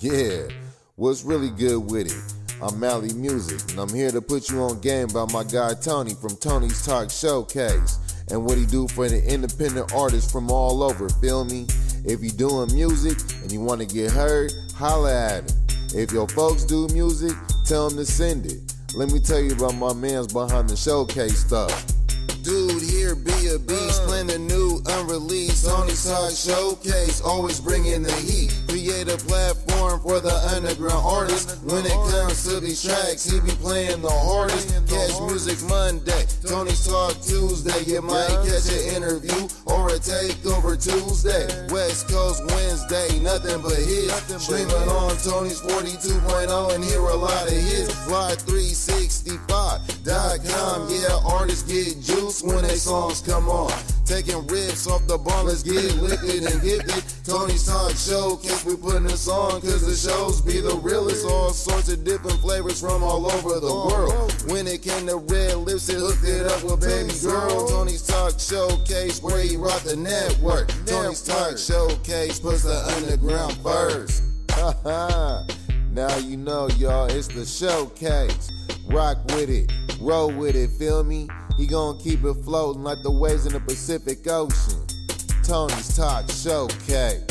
Yeah, what's really good with it? I'm Mally Muzik, and I'm here to put you on game by my guy Tony from Tony's Talk Showcase. And what he do for the independent artists from all over, feel me? If you doing music and you want to get heard, holla at him. If your folks do music, tell them to send it. Let me tell you about my man's behind the showcase stuff. Dude, here be a beast, playing new unreleased Tony's Talk Showcase, always bringing the heat. Create a platform for the underground artists. When it comes to these tracks, he be playing the hardest. Catch music Monday, Tony's Talk Tuesday. You might catch an interview or a takeover Tuesday. West Coast Wednesday, nothing but hits. Streaming on Tony's 42.0 and hear a lot of hits. Live365.com, yeah, artists get juice when they songs come on. Taking rips off the bar, let's get liquid and gifted. Tony's Talk Showcase, we putting this on cause the shows be the realest. All sorts of different flavors from all over the world. When it came to red lips, it hooked it up with baby girl. Tony's Talk Showcase, where he rock the network. Tony's Talk Showcase puts the underground first. now you know, y'all, it's the showcase. Rock with it, roll with it, feel me? He gonna keep it floating like the waves in the Pacific Ocean. Tony's Talk Showcase.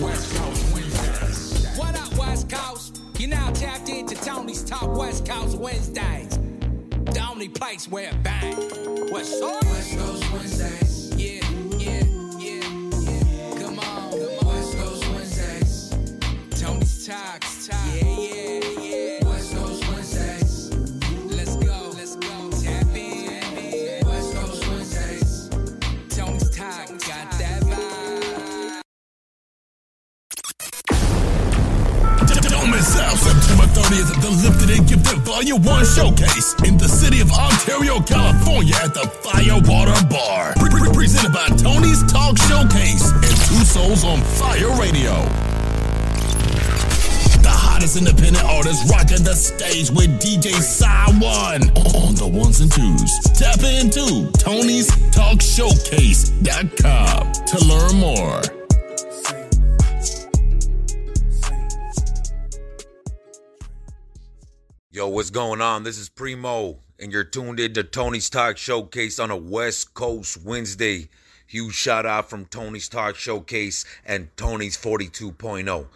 West Coast Wednesdays. What up, West Coast? You're now tapped into Tony's Talk West Coast Wednesdays. The only place where it bang. West, West Coast Volume 1 Showcase in the city of Ontario, California at the Firewater Bar. Pre- pre- presented by Tony's Talk Showcase and Two Souls on Phyre Radio. The hottest independent artists rocking the stage with DJ Cy One on the ones and twos. Tap into Tony's Talk Showcase.com to learn more. Yo, what's going on? This is Primo, and you're tuned in to Tony's Talk Showcase on a West Coast Wednesday. Huge shout out from Tony's Talk Showcase and Tony's 42.0.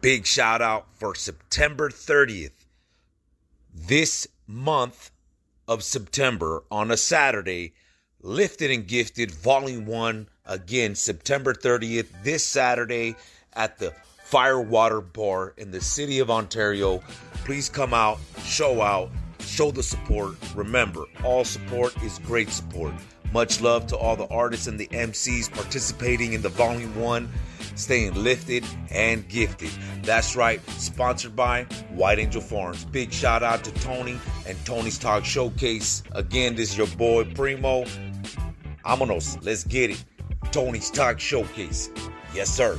Big shout out for September 30th. This month of September on a Saturday, Lifted and Gifted Volume 1 again, September 30th, this Saturday at the Firewater Bar in the city of Ontario. Please come out, show out, show the support. Remember, all support is great support. Much love to all the artists and the MCs participating in the Volume 1, staying lifted and gifted. That's right, sponsored by White Angel Farms. Big shout out to Tony and Tony's Talk Showcase. Again, this is your boy Primo. Vámonos, let's get it. Tony's Talk Showcase. Yes, sir.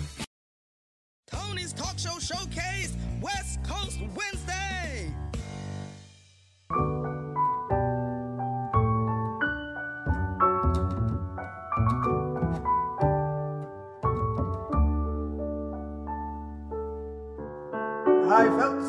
Talk Show Showcase, West Coast Wednesday. I felt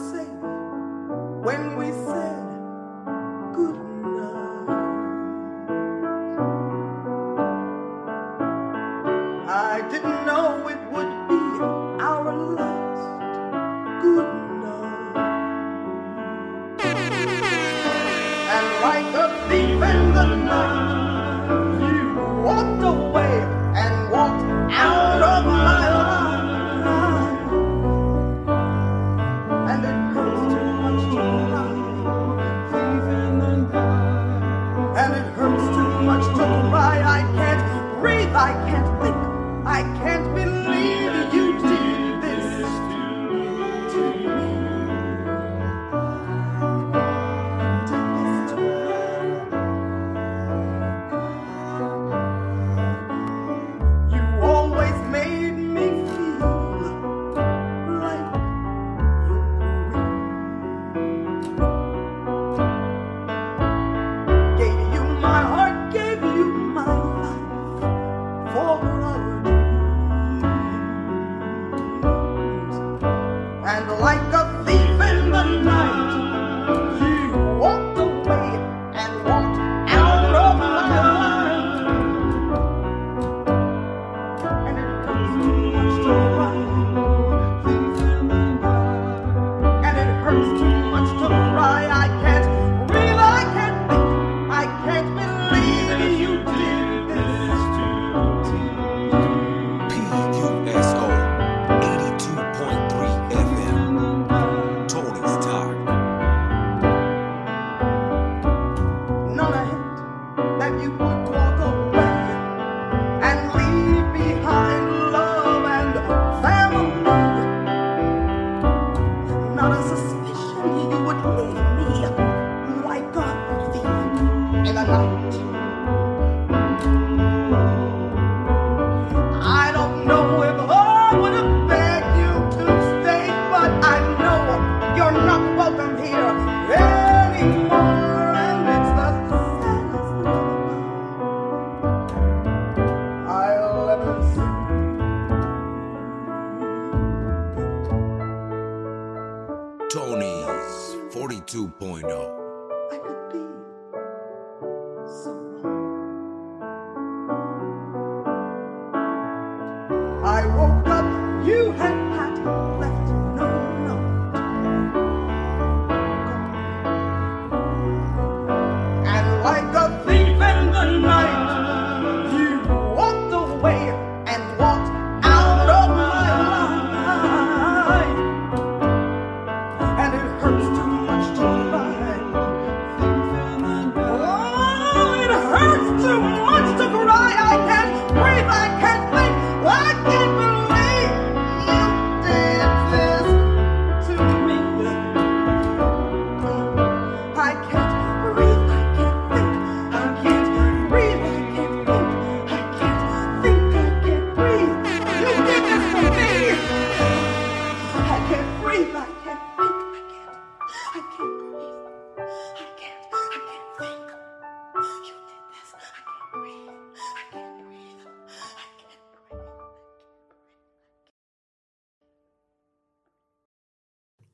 Tony's 42.0.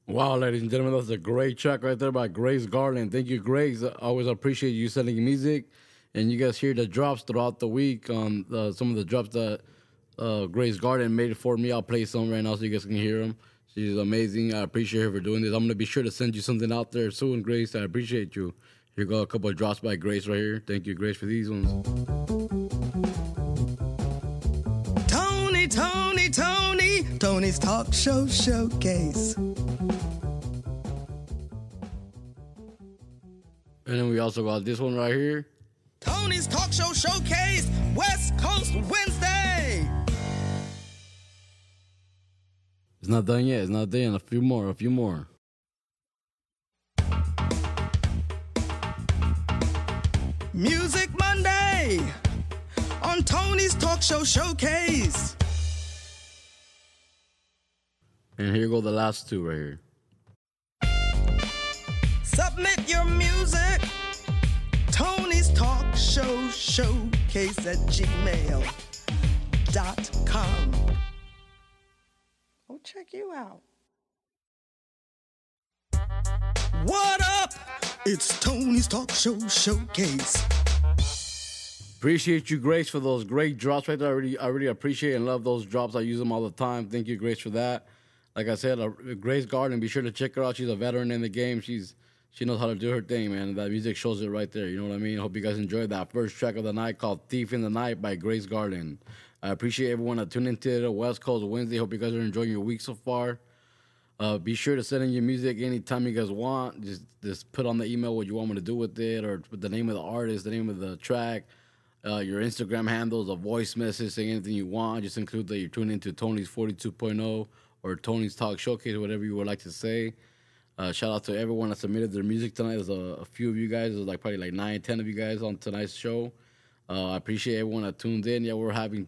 Wow, ladies and gentlemen, that's a great track right there by Grace Graceland. Thank you, Grace. I always appreciate you sending music, and you guys hear the drops throughout the week. Um, some of the drops that uh, Grace Graceland made for me. I'll play some right now so you guys can hear them. She's amazing. I appreciate her for doing this. I'm gonna be sure to send you something out there soon, Grace. I appreciate you. Here go a couple of drops by Grace right here. Thank you, Grace, for these ones. Tony's Talk Show Showcase. And then we also got this one right here. Tony's Talk Show Showcase, West Coast Wednesday. It's not done yet. It's not done. A few more. A few more. Music Monday on Tony's Talk Show Showcase. And here go the last two right here. Submit your music. Tony's Talk Show Showcase at gmail.com. Oh, check you out. What up? It's Tony's Talk Show Showcase. Appreciate you, Grace, for those great drops right there. I really, I really appreciate and love those drops. I use them all the time. Thank you, Grace, for that. Like I said, uh, Grace Graceland, be sure to check her out. She's a veteran in the game. She's she knows how to do her thing, man. That music shows it right there. You know what I mean? Hope you guys enjoyed that first track of the night called "Thief in the Night" by Grace Graceland. I appreciate everyone that tuned into the West Coast Wednesday. Hope you guys are enjoying your week so far. Uh, be sure to send in your music anytime you guys want. Just just put on the email what you want me to do with it, or the name of the artist, the name of the track, uh, your Instagram handles, a voice message, anything you want. Just include that you're tuning into Tony's 42.0 or Tony's Talk Showcase, whatever you would like to say. Uh, shout out to everyone that submitted their music tonight. There's a, a few of you guys. There's like probably like nine, ten of you guys on tonight's show. Uh, I appreciate everyone that tuned in. Yeah, we're having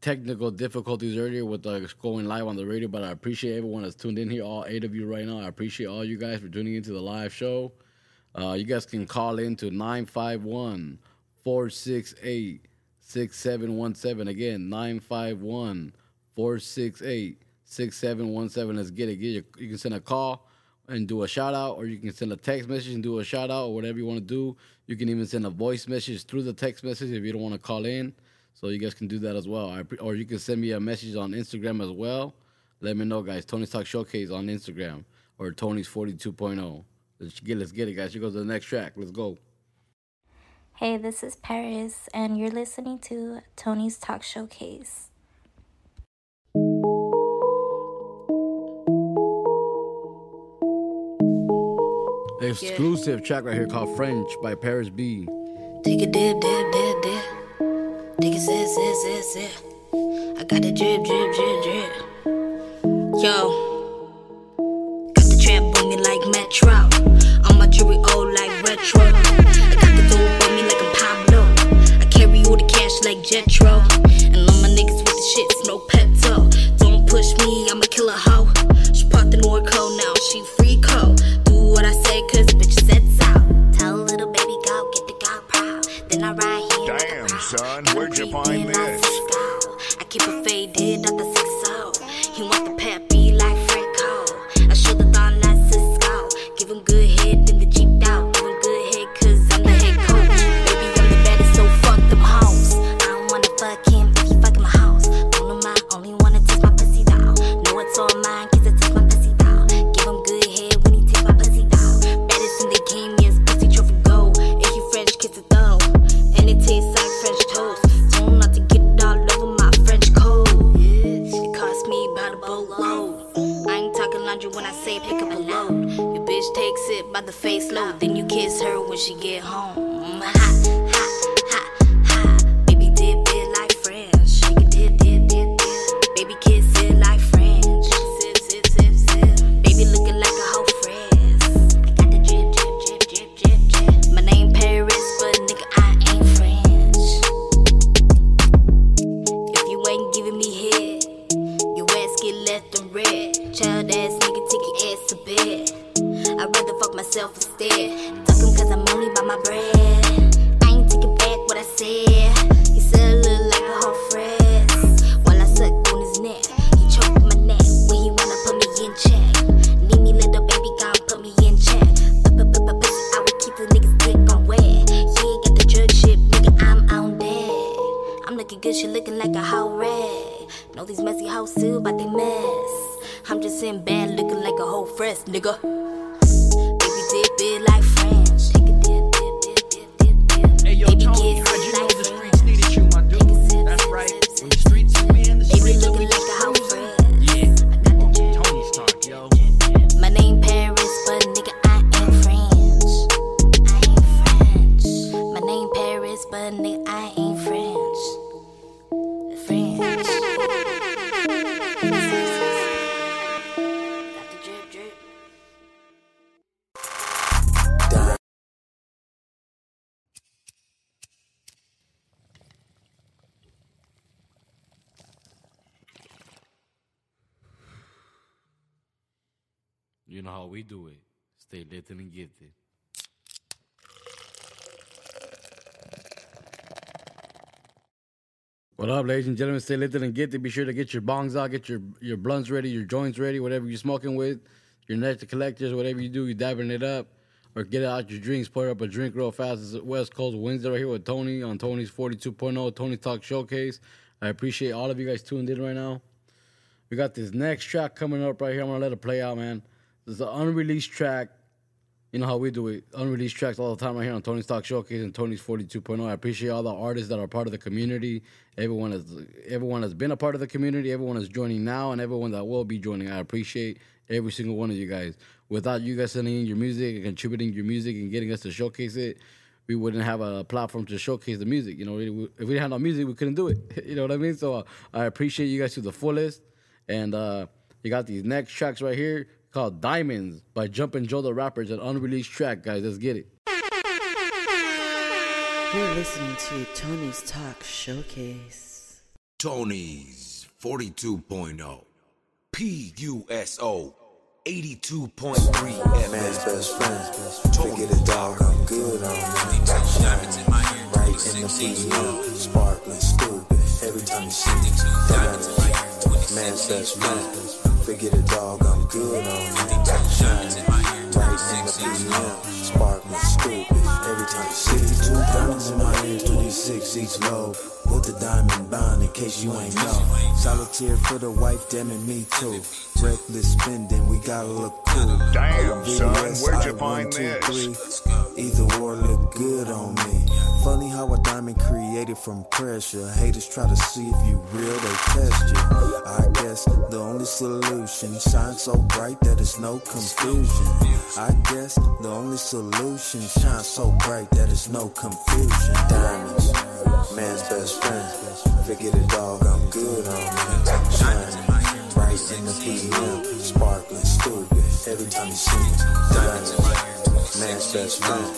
technical difficulties earlier with uh, going live on the radio, but I appreciate everyone that's tuned in here. All eight of you right now. I appreciate all you guys for tuning into the live show. Uh, you guys can call in to 951 468 6717. Again, 951 468 6717. Let's get it. Get your, you can send a call and do a shout out, or you can send a text message and do a shout out, or whatever you want to do. You can even send a voice message through the text message if you don't want to call in. So you guys can do that as well. I, or you can send me a message on Instagram as well. Let me know, guys. Tony's Talk Showcase on Instagram or Tony's 42.0. Let's get, let's get it, guys. Here goes to the next track. Let's go. Hey, this is Parris, and you're listening to Tony's Talk Showcase. Exclusive track right here called French by Parris B. Take a dip, dip, dip, dip. Take a sip, sip, sip, sip. I got the drip, drip, drip, drip. Yo. Got the trap on me like Metro. On my jewelry old like retro. I got the dope on me like I'm Pablo. I carry all the cash like Jetro. And all my niggas with the shits, no peto. Don't push me, I'm find in good, she looking like a whole red. Know these messy hoes too, but they mess. I'm just in bed looking like a whole fresh nigga. Baby dip it like French. Take a we do it. Stay lifted and get gifted. What up, ladies and gentlemen? Stay lifted and get gifted. Be sure to get your bongs out, get your, your blunts ready, your joints ready, whatever you're smoking with, your next collectors, whatever you do, you're dabbing it up, or get out your drinks, pour up a drink real fast. It's West Coast Wednesday right here with Tony on Tony's 42.0 Tony Talk Showcase. I appreciate all of you guys tuned in right now. We got this next track coming up right here. I'm gonna let it play out, man. This is an unreleased track. You know how we do it. Unreleased tracks all the time right here on Tony's Talk Showcase and Tony's 42.0. I appreciate all the artists that are part of the community. Everyone has everyone has been a part of the community. Everyone is joining now, and everyone that will be joining. I appreciate every single one of you guys. Without you guys sending in your music and contributing your music and getting us to showcase it, we wouldn't have a platform to showcase the music. You know, if we didn't have no music, we couldn't do it. You know what I mean? So uh, I appreciate you guys to the fullest. And uh, you got these next tracks right here called Diamonds by Jumpin' Joe the Rapper. It's an unreleased track, guys. Let's get it. You're listening to Tony's Talk Showcase. Tony's 42.0. PUSO 82.3 Man's FM. best friend. Figure the dog, I'm good on me. Diamonds in my ear. Right in the PM, sparkling stupid. Every time you see me, diamonds in my ear. Man's best friend. Figure a dog, I'm good on me. Shining. Right in the PM, sparkling stupid. Every time you see me, two in my ear, 26 each load. With the diamond bond in case you ain't know. Solitaire for the wife, damn it, me too. Reckless spending, we gotta look cool. Damn, son, where'd you find this? Either or look good on me. Funny how a diamond created from pressure. Haters try to see if you real, they test you. I guess the only solution shine so bright that it's no confusion. I guess the only solution shine so bright that it's no confusion. Diamonds, man's best friend. Figure the dog, I'm good on me. Shining bright in the PM, sparkling stupid. Every time you see me, diamonds. Man's best friend.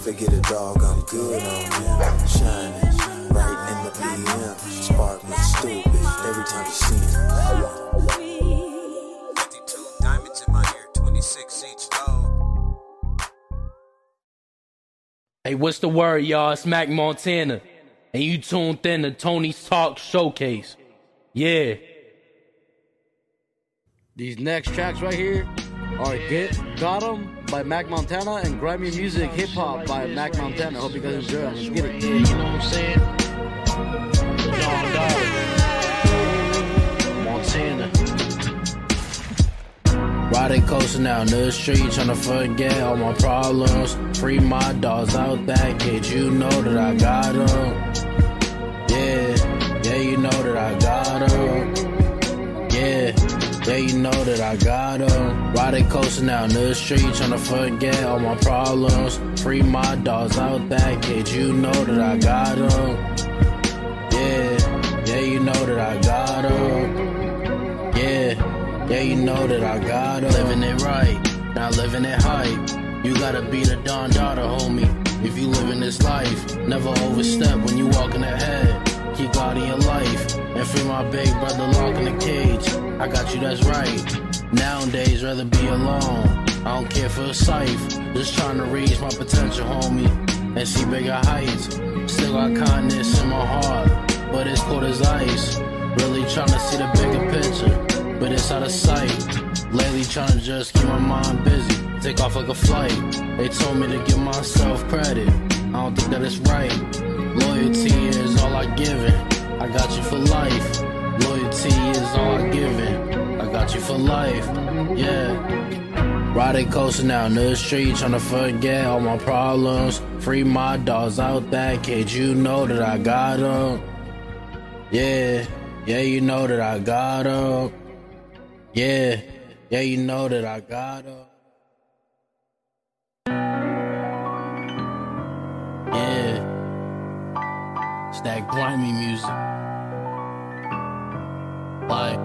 Figure the dog, I'm good on me. Shining bright in the PM, sparkling stupid. Every time you see me. 52 diamonds in my ear. 26 each low. Hey, what's the word, y'all? It's Mac Montana. And you tuned in to Tony's Talk Showcase. Yeah. These next tracks right here are Get Got 'em by Mac Montana and Grimey Music Hip Hop by Mac Montana. Hope you guys enjoy it. Let's get it. You know what I'm saying? Riding coasting down the street, tryna forget all my problems. Free my dogs out that cage, you know that I got 'em. Yeah, yeah, you know that I got 'em. Yeah, Yeah, you know that I got got 'em. Riding coasting down the street, tryna forget all my problems. Free my dogs out that cage, you know that I got 'em. Yeah, yeah, you know that I got 'em. Yeah, you know that I got 'em. Living it right, not living it hype. You gotta be the Don daughter, homie. If you living this life, never overstep when you walking ahead. Keep God in your life and free my big brother locked in the cage. I got you, that's right. Nowadays, rather be alone. I don't care for a sight. Just trying to reach my potential, homie, and see bigger heights. Still got kindness in my heart, but it's cold as ice. Really trying to see the bigger picture, but it's out of sight. Lately, trying to just keep my mind busy. Take off like a flight. They told me to give myself credit. I don't think that it's right. Loyalty is all I give it. I got you for life. Loyalty is all I give it. I got you for life. Yeah. Riding coasting down the street, trying to forget all my problems. Free my dogs out that cage, you know that I got 'em. Yeah, yeah, you know that I got 'em. Yeah, yeah, you know that I got 'em. Yeah, it's that grimy music. Like,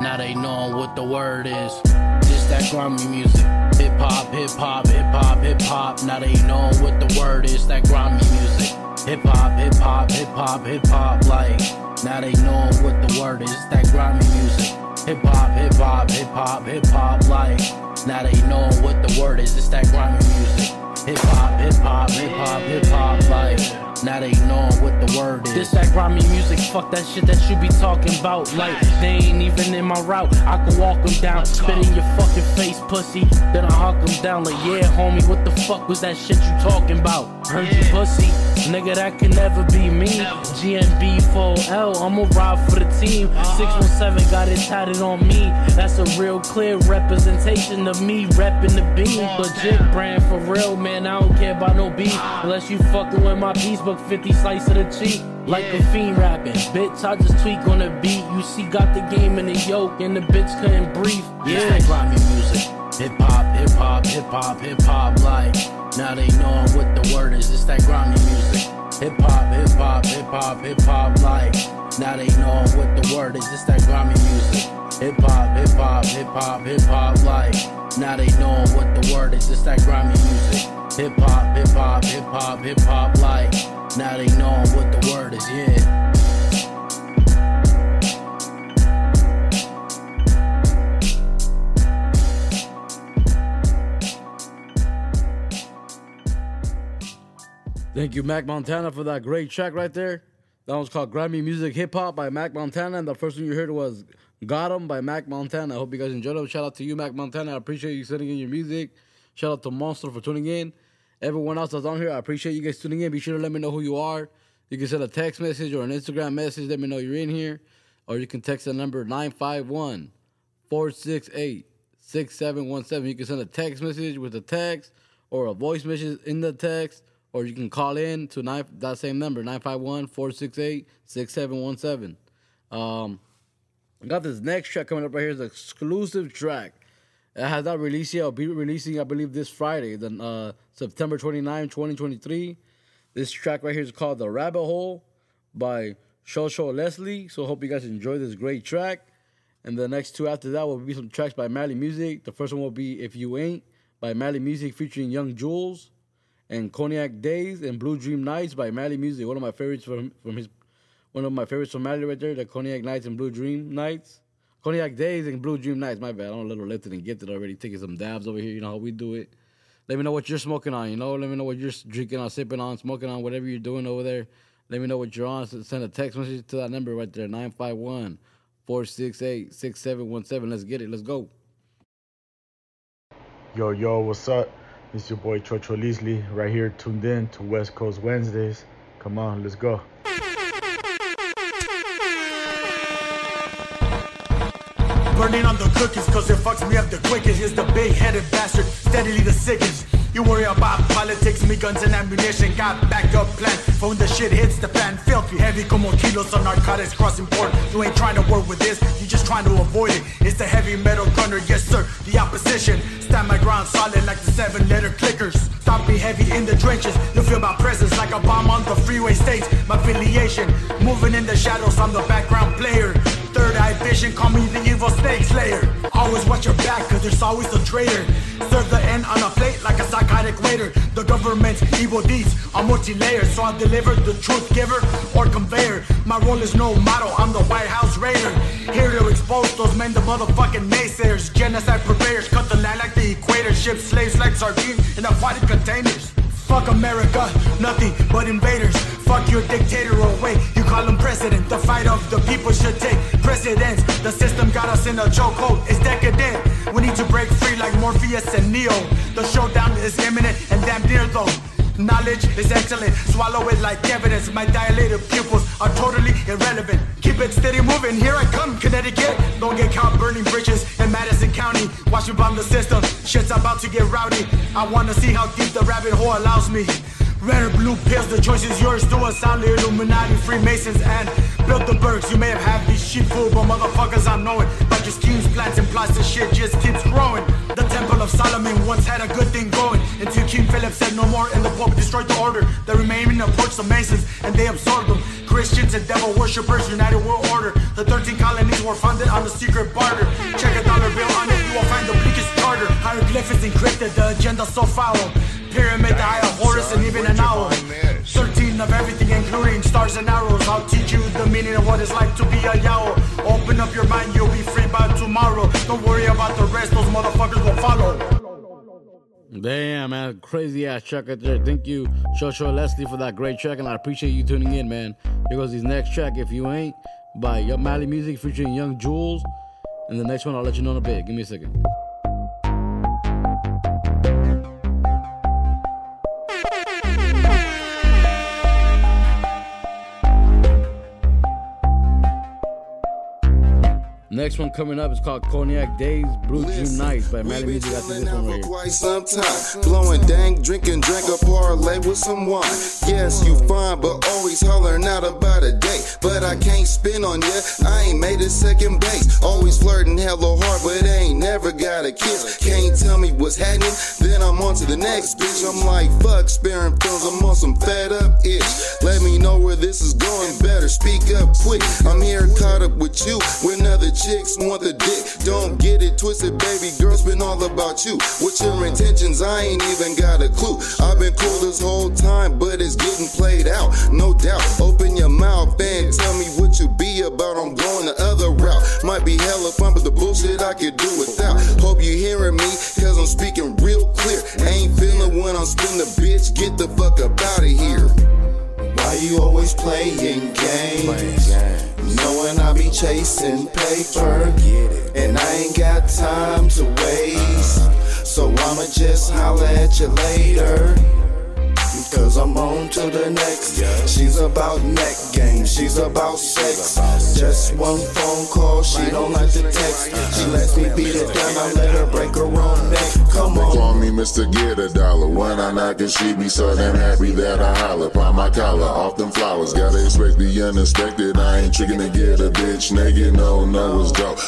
now they knowing what the word is. This that grimy music. Hip hop, hip hop, hip hop, hip hop. Now they knowing what the word is. That grimy music. Hip hop, hip hop, hip hop, hip hop. Like, now they knowing what the word is. That grimy music. Hip hop, hip hop, hip hop, hip hop. Like, now they knowing what the word is. It's that grimy music. Hip hop, hip hop, hip hop, hip hop. Like, now they knowing what the word is. This that grimy music, fuck that shit that you be talking about. Like, they ain't even in my route. I can walk them down, spit in your fucking face, pussy. Then I hawk them down, like, yeah, homie, what the fuck was that shit you talking about? Heard you pussy, nigga, that can never be me. GNB 4L, I'ma ride for the team. Uh-huh. 617 got it tatted on me. That's a real clear representation of me repping the beam. Legit brand for real, man. I don't care about no beef. Uh-huh. Unless you fucking with my piece book 50 slice of the cheek. Like a fiend rapping. Bitch, I just tweak on the beat. You see, got the game in the yoke, and the bitch couldn't breathe. Yeah, grimy music. Hip hop, hip hop, hip hop, hip hop. Like, now they knowin' what the word is. It's that grimy music. Hip hop, hip hop, hip hop, hip hop. Like, now they knowin' what the word is. It's that grimy music. Hip hop, hip hop, hip hop, hip hop. Like, now they knowin' what the word is. It's that grimy music. Hip hop, hip hop, hip hop, hip hop. Like, now they knowin' what the word is. Yeah. Thank you, Mac Montana, for that great track right there. That was called Grimey Music Hip Hop by Mac Montana. And the first one you heard was Got 'em by Mac Montana. I hope you guys enjoyed it. Shout out to you, Mac Montana. I appreciate you sending in your music. Shout out to Monster for tuning in. Everyone else that's on here, I appreciate you guys tuning in. Be sure to let me know who you are. You can send a text message or an Instagram message. Let me know you're in here. Or you can text the number 951 468 6717. You can send a text message with a text or a voice message in the text. Or you can call in to nine, that same number, 951 468 6717. Um, I got this next track coming up right here. It's an exclusive track. It has not released yet. I'll be releasing, I believe, this Friday, then uh, September 29, 2023. This track right here is called The Rabbit Hole by Shosho Leslie. So hope you guys enjoy this great track. And the next two after that will be some tracks by Mally Muzik. The first one will be If You Ain't by Mally Muzik featuring Yung Juelz. And Cognac Days and Blue Dream Nights by Mally Muzik. One of my favorites from from his one of my favorites from Mally right there, the Cognac Nights and Blue Dream Nights. Cognac Days and Blue Dream Nights. My bad. I'm a little lifted and gifted already, taking some dabs over here. You know how we do it. Let me know what you're smoking on. You know, let me know what you're drinking on, sipping on, smoking on, whatever you're doing over there. Let me know what you're on. Send a text message to that number right there, 951 468 6717. Let's get it. Let's go. Yo, yo, what's up? It's your boy Chocho Leslie right here, tuned in to West Coast Wednesdays. Come on, let's go. Burning on the cookies cause it fucks me up the quickest. Here's the big headed bastard, steadily the sickest. You worry about politics, me guns and ammunition. Got backup plan when the shit hits the fan. Filthy, heavy como kilos of narcotics crossing port. You ain't trying to work with this, you just trying to avoid it. It's the heavy metal gunner, yes sir. The opposition, stand my ground solid like the seven letter clickers. Stop me heavy in the trenches. You feel my presence like a bomb on the freeway states. My affiliation, moving in the shadows, I'm the background player. Third eye vision, call me the evil snake slayer. Always watch your back, cause there's always a traitor. Serve the end on a plate like a psychotic waiter. The government's evil deeds are multi-layered, so I deliver the truth giver or conveyor. My role is no model, I'm the White House raider. Here to expose those men, the motherfucking naysayers. Genocide purveyors, cut the land like the equator. Ship slaves like sardines in aquatic containers. Fuck America, nothing but invaders. Fuck your dictator oh, away. You call him president. The fight of the people should take precedence. The system got us in a chokehold. It's decadent. We need to break free like Morpheus and Neo. The showdown is imminent and damn near though. Knowledge is excellent. Swallow it like evidence. My dilated pupils are totally irrelevant. Keep it steady moving. Here I come, Connecticut. Don't get caught burning bridges in Madison County. Watch me bomb the system. Shit's about to get rowdy. I wanna see how deep the rabbit hole allows me. Red or blue pills, the choice is yours. Do a sound Illuminati, Freemasons, and Bilderbergs. You may have had this shit fool, but motherfuckers, I know it. Like your schemes, plans, and plots, the shit just keeps growing. The Temple of Solomon once had a good thing going. Until King Philip said no more, and the Pope destroyed the order. The remaining approached the Masons, and they absorbed them. Christians and devil worshippers, United World Order. The 13 colonies were funded on the secret barter. Check a dollar bill on it, you will find the bleakest charter. Hieroglyphics encrypted, the agenda so foul. Pyramid, the eye of Horus, and even an owl. 13 of everything, including stars and arrows. I'll teach you the meaning of what it's like to be a Yao. Open up your mind, you'll be free by tomorrow. Don't worry about the rest, those motherfuckers will follow. Damn, man. Crazy ass track right there. Thank you, Shosho Leslie, for that great track, and I appreciate you tuning in, man. Here goes his next track, If You Ain't, by Young Mally Muzik featuring Yung Juelz. And the next one, I'll let you know in a bit. Give me a second. Next one coming up is called Cognac Days Blue June Nights by Mally Muzik. I think this one right quite some time. Blowing dank, drinking, drank a parlay with some wine. Yes, you fine, but always hollering out about a date. But I can't spin on ya, I ain't made a second base. Always flirting hella hard, but ain't never got a kiss. Can't tell me what's happening, then I'm on to the next bitch. I'm like, fuck, sparing films, I'm on some fed up itch. Let me know where this is going, better speak up quick. I'm here caught up with you, when other chicks want the dick. Don't get it twisted, baby girl, it's been all about you. What's your intentions? I ain't even got a clue. I've been cool this whole time, but it's getting played out, no doubt. Open your mouth and tell me what you be about. I'm going the other route. Might be hella fun, but the bullshit I could do without. Hope you hearing me, cause I'm speaking real clear. Ain't feeling when I'm spin the bitch, get the fuck up out of here. Why you always playing games? Knowing I be chasing paper, and I ain't got time to waste. So I'ma just holler at you later. Cause I'm on to the next. She's about neck game, she's about sex. Just one phone call, she don't like to text. She lets me beat it down, I let her break her own neck. Come on. call me Mr. Get a Dollar. When I knock and she be so damn happy that I holler. Pop my collar off them flowers. Gotta expect the unexpected. I ain't tricking to get a bitch naked. No, no, it's dope.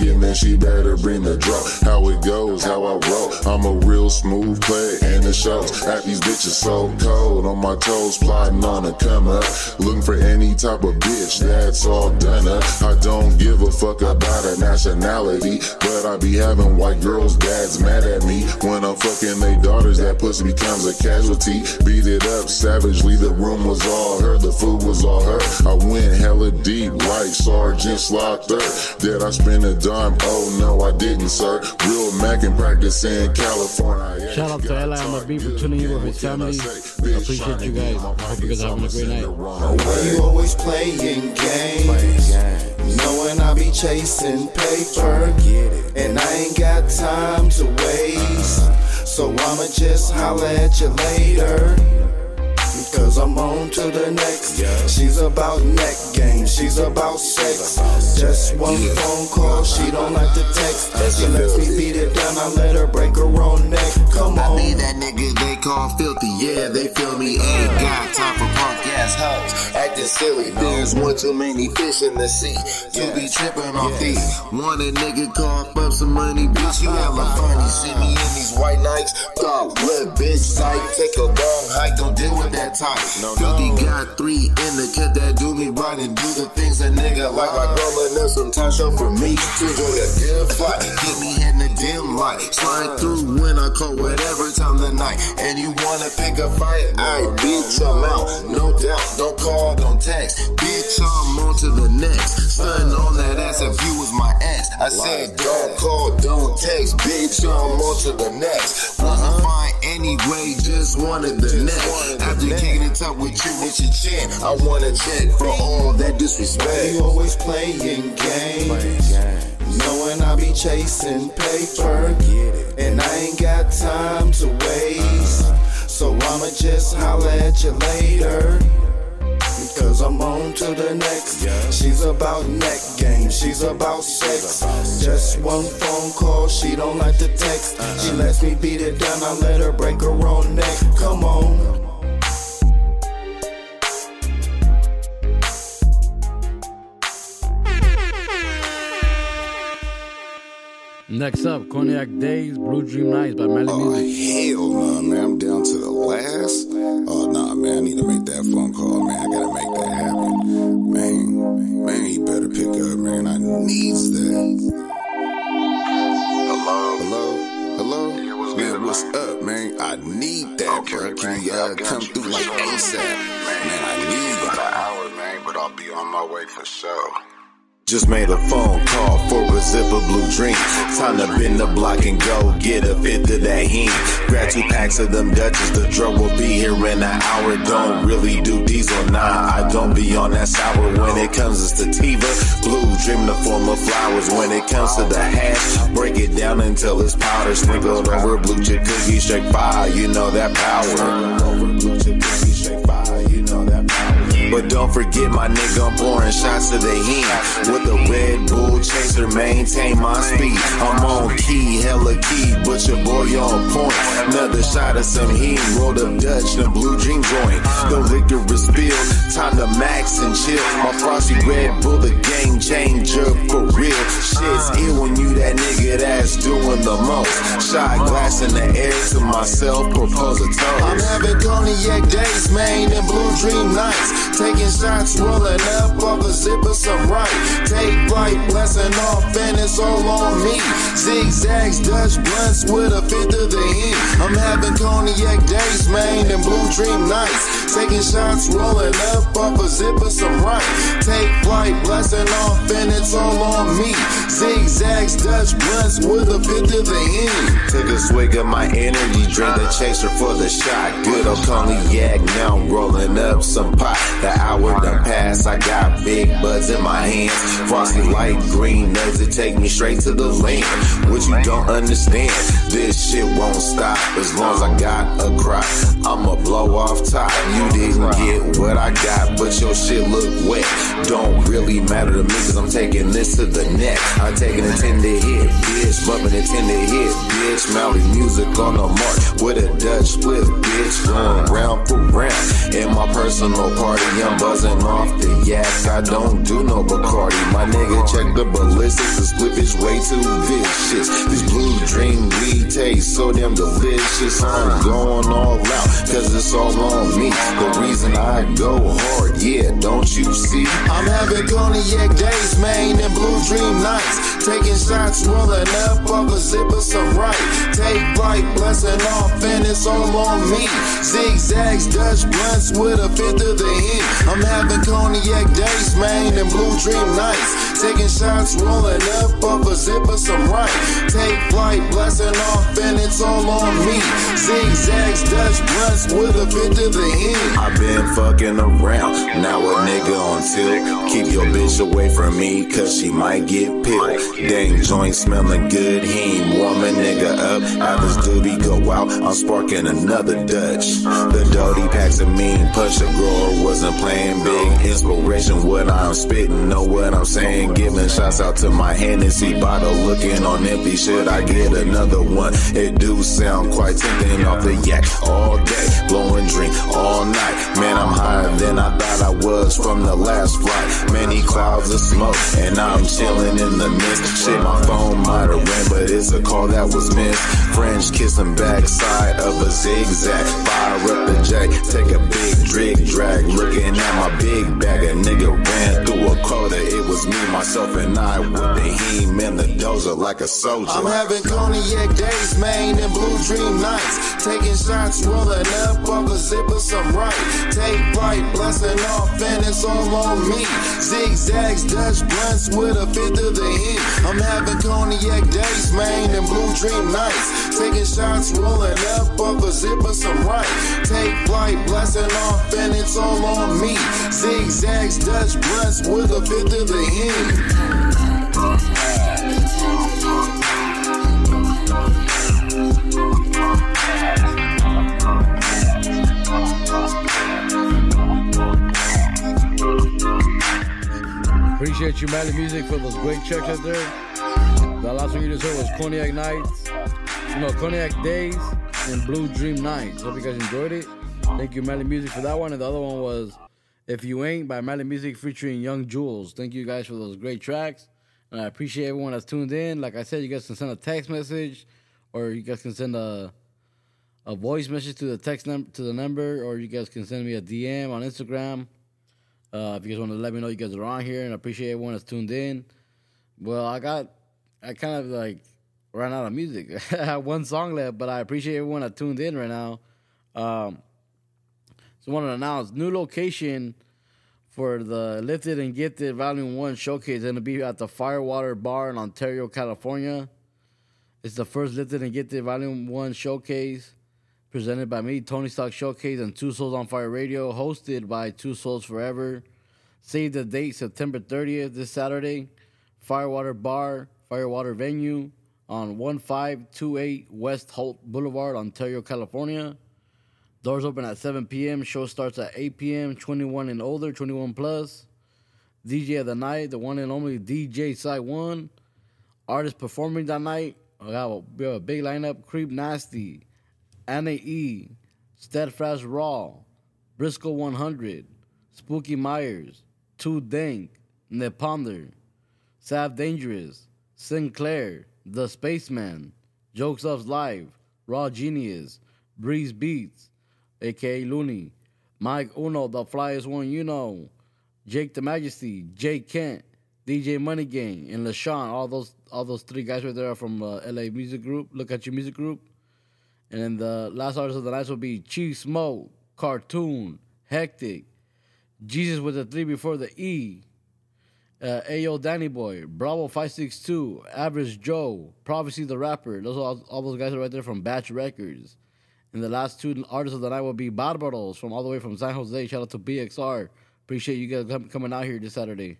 It, then she better bring the draw. How it goes, how I roll. I'm a real smooth player and the shows. At these bitches so cold. On my toes, plotting on a come up. Looking for any type of bitch that's all done up. I don't give a fuck about a nationality, but I be having white girls' dads mad at me when I'm fucking they daughters. That pussy becomes a casualty. Beat it up savagely. The room was all her, the food was all her. I went hella deep like Sergeant Slaughter. Did I spend a dime? Oh no, I didn't, sir. Real Mac and practice in California. Shout out to Ella and my B for tuning in with his family. I appreciate you guys. I hope you guys are having a great night. Why you always playing games? Knowing I be chasing paper, and I ain't got time to waste. So I'ma just holler at you later. Because I'm on to the next. She's about neck game, she's about sex. Just one phone call, she don't like to text. She lets me beat it down, I let her break her own neck. Come on. I be that nigga they call filthy, yeah, they feel me. Ain't got time for punk ass hoes. Acting silly, there's one too many fish in the sea. You be tripping off these. Want a nigga cough up some money, bitch, you hella funny. See me in these white nights, thought what bitch sight. Take a long hike, don't deal with that type. Filthy got three in the cut that do me right and do the things a nigga like. Rolling up some time show for me to enjoy a good flight. Get me in the dim light, slide through when I call whatever time the night. And you wanna pick a fight? I bitch, I'm out, no doubt. Don't call, don't text. Bitch, I'm on to the next. Stunting on that ass if you was my ex. I said, don't call, don't text. Bitch, I'm on to the next. Wasn't uh-huh. fine anyway, just wanted the next. After kicking it up with you with your chin, I wanna check for all that disrespect. You always playing games. Knowing I be chasing paper. And I ain't got time to waste. Uh-huh. So I'ma just holler at you later. Because I'm on to the next. She's about neck game, she's about sex. Just one phone call, she don't like to text. She lets me beat it down, I let her break her own neck. Come on. Next up, Cognac Days, Blue Dream Nights by Mally Muzik. Hell no, man. I'm down to the last. Oh, nah, man. I need to make that phone call, man. I gotta make that happen. Man, man, he better pick up, man. I needs that. Hello? Hello? Hello? Yeah, what's man, what's up, man? I need that, okay, bro. Can you uh, come through like ASAP? Man, I need About an hour, man, but I'll be on my way for sure. Just made a phone call for a zipper blue drink. Time to bend the block and go get a fifth of that heen. Grab two packs of them Dutches. The drug will be here in an hour. Don't really do diesel, nah. I don't be on that sour when it comes to sativa. Blue dream the form of flowers. When it comes to the hash, break it down until it's powder. Sprinkled over blue chip cookies, straight fire. You know that power. Over blue chip cookies, straight fire. But don't forget my nigga, I'm pouring shots to the hen. With a Red Bull chaser, maintain my speed. I'm on key, hella key, but your boy on point. Another shot of some heat, rolled up Dutch, the blue dream joint. The liquor is spilled, time to max and chill. My frosty Red Bull, the game changer for real. Shit's ill when you that nigga that's doing the most. Shot glass in the air to myself, propose a toast. I'm having cognac days, man, and blue dream nights. Taking shots, rolling up off a zipper, some right. Take flight, blessing off, and it's all on me. Zigzags, Dutch blunts with a fifth of the end. I'm having cognac days, man, and blue dream nights. Taking shots, rolling up off a zipper, some right. Take flight, blessing off, and it's all on me. Zigzags, Dutch blunts with a fifth of the end. Took a swig of my energy drink, the chaser for the shot. Good old cognac, now I'm rolling up some pot. The hour done passed, I got big buds in my hands. Frosty light green nuts it take me straight to the land. What you don't understand, this shit won't stop as long as I got a crop. I'ma blow off top. You didn't get what I got, but your shit look wet. Don't really matter to me, cause I'm taking this to the neck. I'm taking a tender hit, bitch. Bumping a tender hit, bitch. Mounty music on the mark with a Dutch split, bitch. Going round for round. In my personal party, I'm buzzing off the yak. I don't do no Bacardi. My nigga check the ballistics. The split is way too vicious. This blue dream weed tastes so damn delicious. I'm going all out, cause it's all on me. The reason I go hard, yeah, don't you see? I'm having cognac days, man, and blue dream nights. Taking shots, rolling up off a zipper, some right. Take flight, blessing off, and it's all on me. Zigzags, Dutch blunts with a fifth of the end. I'm having cognac days, man, and blue dream nights. Taking shots, rolling up off a zipper, some right. Take flight, blasting off, and it's all on me. Zigzags, Dutch blunts with a bit to the end. I've been fucking around, now a nigga on tilt. Keep your bitch away from me, cause she might get pilled. Dang joint smelling good, he ain't nigga up. After this doobie go out, I'm sparking another Dutch. The Doty packs a mean, push a grower, wasn't playing big. Inspiration, what I'm spitting, know what I'm saying. Giving shots out to my Hennessy bottle, looking on empty. Should I get another one? It do sound quite tempting off the yak all day, blowing drink all night. Man, I'm higher than I thought I was from the last flight. Many clouds of smoke, and I'm chilling in the mist. Shit, my phone might have ring, but it's a call that was missed. French kissing backside of a zigzag. Fire up the jack, take a big drag, drag. Looking at my big bag, a nigga ran quota. It was me, myself, and I with the heme and the dozer like a soldier. I'm having cognac days, man, and blue dream nights. Taking shots, rolling up off a zipper, some right. Take flight, blasting off, and it's all on me. Zigzags, Dutch blunts with a fifth of the end. I'm having cognac days, man, and blue dream nights. Taking shots, rolling up off a zipper, some right. Take flight, blasting off, and it's all on me. Zigzags, Dutch blunts with a fifth of the end. Appreciate you, Mally Muzik, for those great checks out there. The last one you just heard was Cognac Nights, you know, Cognac Days and Blue Dream Nights. Hope you guys enjoyed it. Thank you, Mally Muzik, for that one. And the other one was If You Ain't by Mally Muzik featuring Yung Juelz. Thank you guys for those great tracks. And I appreciate everyone that's tuned in. Like I said, you guys can send a text message or you guys can send a a voice message to the text num- to the number, or you guys can send me a DM on Instagram. Uh, if you guys want to let me know you guys are on here, and I appreciate everyone that's tuned in. Well, I got, I kind of like ran out of music. I have one song left, but I appreciate everyone that tuned in right now. Um, want to announce new location for the Lifted and Gifted Volume One showcase. Going to be at the Firewater Bar in Ontario, California. It's the first Lifted and Gifted Volume One showcase presented by me, Tony's Talk Showcase, and Two Souls on Phyre Radio, hosted by Two Souls Forever. Save the date, September 30th, this Saturday. Firewater Bar, Firewater Venue on 1528 West Holt Boulevard, Ontario, California. Doors open at 7 p.m. Show starts at 8 p.m. 21 and older, 21 plus. DJ of the night, the one and only DJ Side One. Artists performing that night. I got a, we have a big lineup: Creep Nasty, Anna E, Steadfast Raw, Briscoe 100, Spooky Myers, Too Dank, Neponder, Sav Dangerous, Sinclair, The Spaceman, Jokes Ups Live, Raw Genius, Breeze Beats, aka Looney, Mike Uno, the flyest one you know, Jake the Majesty, Jake Kent, DJ Money Gang, and LaShawn. All those all those three guys right there are from uh, LA Music Group. Look at your music group. And then the last artist of the night will be Chief Smoke, Cartoon, Hectic, Jesus with the three before the E, uh, Ayo Danny Boy, Bravo 562, Average Joe, Prophecy the Rapper. Those are all, all those guys are right there from Batch Records. And the last two artists of the night will be Barbaros from all the way from San Jose. Shout out to BXR. Appreciate you guys coming out here this Saturday.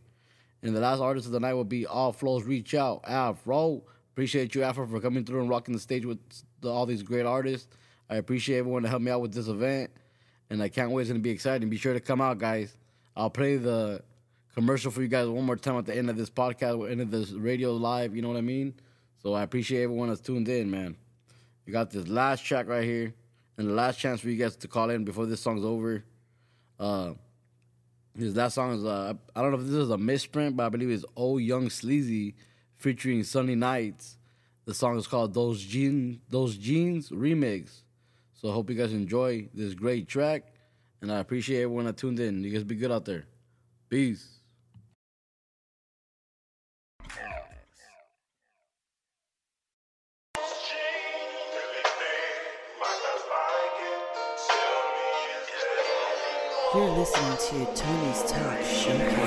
And the last artist of the night will be All Flows Reach Out, Afro. Appreciate you, Afro, for coming through and rocking the stage with the, all these great artists. I appreciate everyone to help me out with this event. And I can't wait. It's going to be exciting. Be sure to come out, guys. I'll play the commercial for you guys one more time at the end of this podcast, end of this radio live. You know what I mean? So I appreciate everyone that's tuned in, man. You got this last track right here, and the last chance for you guys to call in before this song's over. Uh, this last song is uh, I don't know if this is a misprint, but I believe it's Oh Young Sleazy featuring Sonie Nightz. The song is called Those Jeans Those Jeans Remix. So I hope you guys enjoy this great track, and I appreciate everyone that tuned in. You guys be good out there. Peace. You're listening to Tony's Talk Showcase.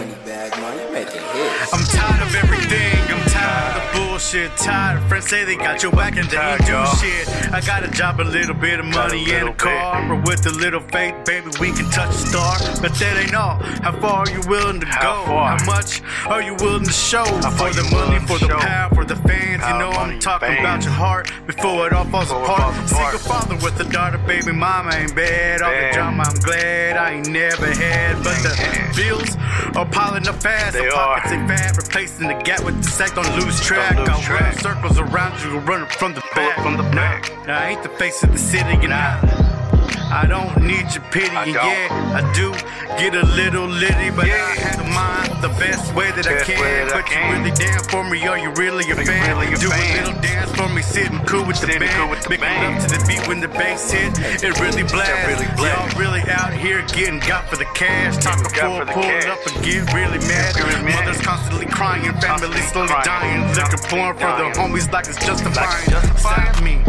I'm tired of everything. I'm tired of the bullshit. Tired of friends say they got your back and they ain't do shit. I got a job, a little bit of money and a car. But with a little faith, baby, we can touch a star. But that ain't all. How far are you willing to go? How much are you willing to show? For the money, for the power, for the fans. You know I'm talking about your heart before it all falls apart. Single father with a daughter, baby mama ain't bad. All the drama, I'm glad I ain't never had. But the bills are piling up fast. The pockets ain't fat, replacing the gap with the sack. Don't lose track. I'll run circles around you, run from the back. From the back. I ain't the face of the city, you're not. I don't need your pity, and yeah, I do get a little litty, but I handle mine the best way that I can. But you really down for me, are you really a fan? do a little dance for me, sitting cool with the band, making love to the beat when the bass hit. It really blasts. Y'all really out here getting got for the cash, talking full, pull it up and get really mad. Mothers constantly crying, family slowly dying, looking porn for the homies like it's justifying. Stop me.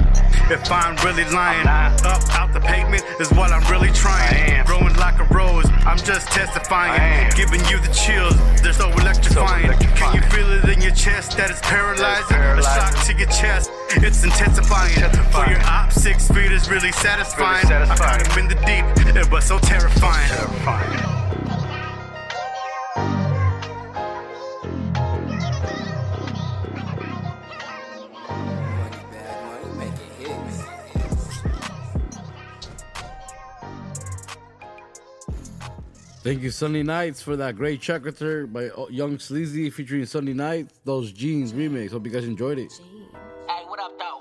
If I'm really lying, up out the pavement is what I'm really trying. Growing like a rose, I'm just testifying. Giving you the chills, they're so electrifying. Can you feel it in your chest that it's paralyzing? A shock to your chest, it's intensifying. For your op, six feet is really satisfying. I caught him in the deep, it was so terrifying. Thank you, Sunday Nights, for that great check with by uh, Young Sleazy featuring Sunday Nights. Those jeans remix. Hope you guys enjoyed it. Hey, what up, though?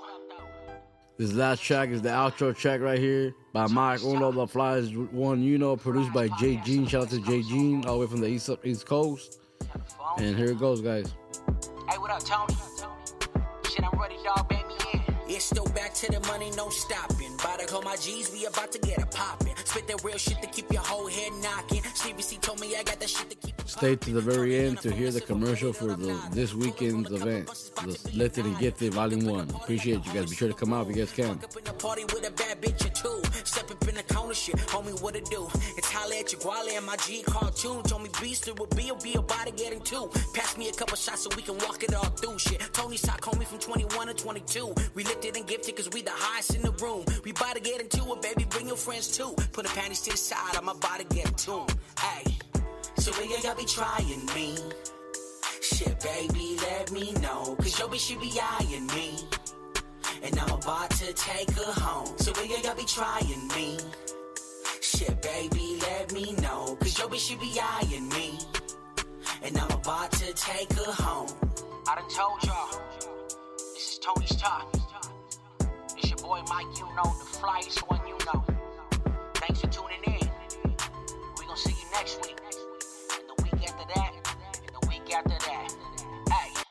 This last track is the outro track right here by Mike Uno, the flies one you know, produced by Jay Jean. Shout out to Jay Jean, all the way from the East East Coast. And here it goes, guys. Hey, what up, Tony? Shit, I'm ready, dog. Bang me in. It's still back to the money, no stopping. About to call my G's, we about to get it poppin'. Spit that real shit to keep your whole head knocking. Stevie C told me I got that shit to keep Stay to the very end to hear the commercial for the this weekend's event, the Lifted and Gifted Volume 1. Appreciate you guys. Be sure to come out if you guys can. Up in the party with a bad bitch or two. Step up in the corner shit, homie, what it do? It's holla at your guale and my G cartoon. Told me beast it would be, be about to getting two. Pass me a couple shots so we can walk it all through shit. Tony's talk, homie, from 21 to 22. We lifted and gifted cause we the highest in the room. We about to get into it, baby, bring your friends too. Put the panties to the side, I'm about to get 'em. Hey, so where y'all be trying me? Shit, baby, let me know. Cause your bitch should be eyeing me. And I'm about to take her home. So where y'all be trying me? Shit, baby, let me know. Cause your bitch should be eyeing me. And I'm about to take her home. I done told y'all. Tony's talk. It's your boy Mike, you know, the flyest one you know. Thanks for tuning in. We gonna see you next week. And the week after that. And the week after that. Hey.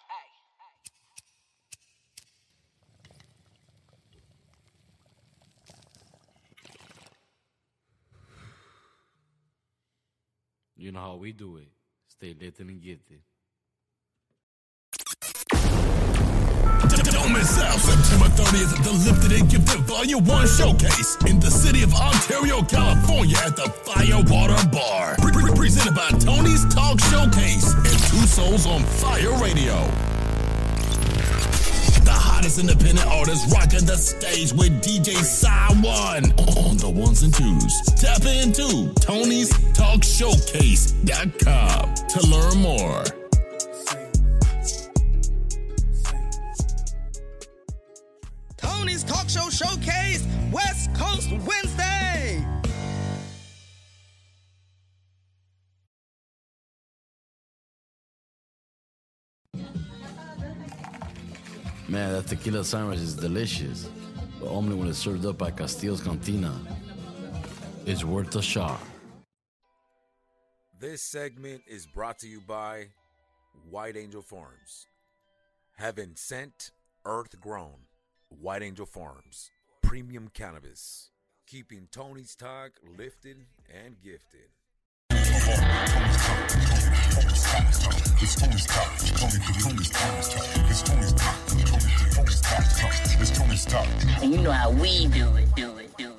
You know how we do it. Stay lit and gifted. Don't miss out September 30th at the Lifted and Gifted Volume 1 Showcase in the city of Ontario, California at the Firewater Bar. Pre- pre- presented by Tony's Talk Showcase and Two Souls on Phyre Radio. The hottest independent artists rocking the stage with DJ One on the ones and twos. Tap into Tony's Talk Showcase.com to learn more. Tony's Talk Show Showcase, West Coast Wednesday. Man, that tequila sandwich is delicious, but only when it's served up by Castillo's Cantina. It's worth a shot. This segment is brought to you by White Angel Farms. Heaven sent, earth grown. White Angel Farms. Premium cannabis. Keeping Tony's talk lifted and gifted. And you know how we do it, do it, do it.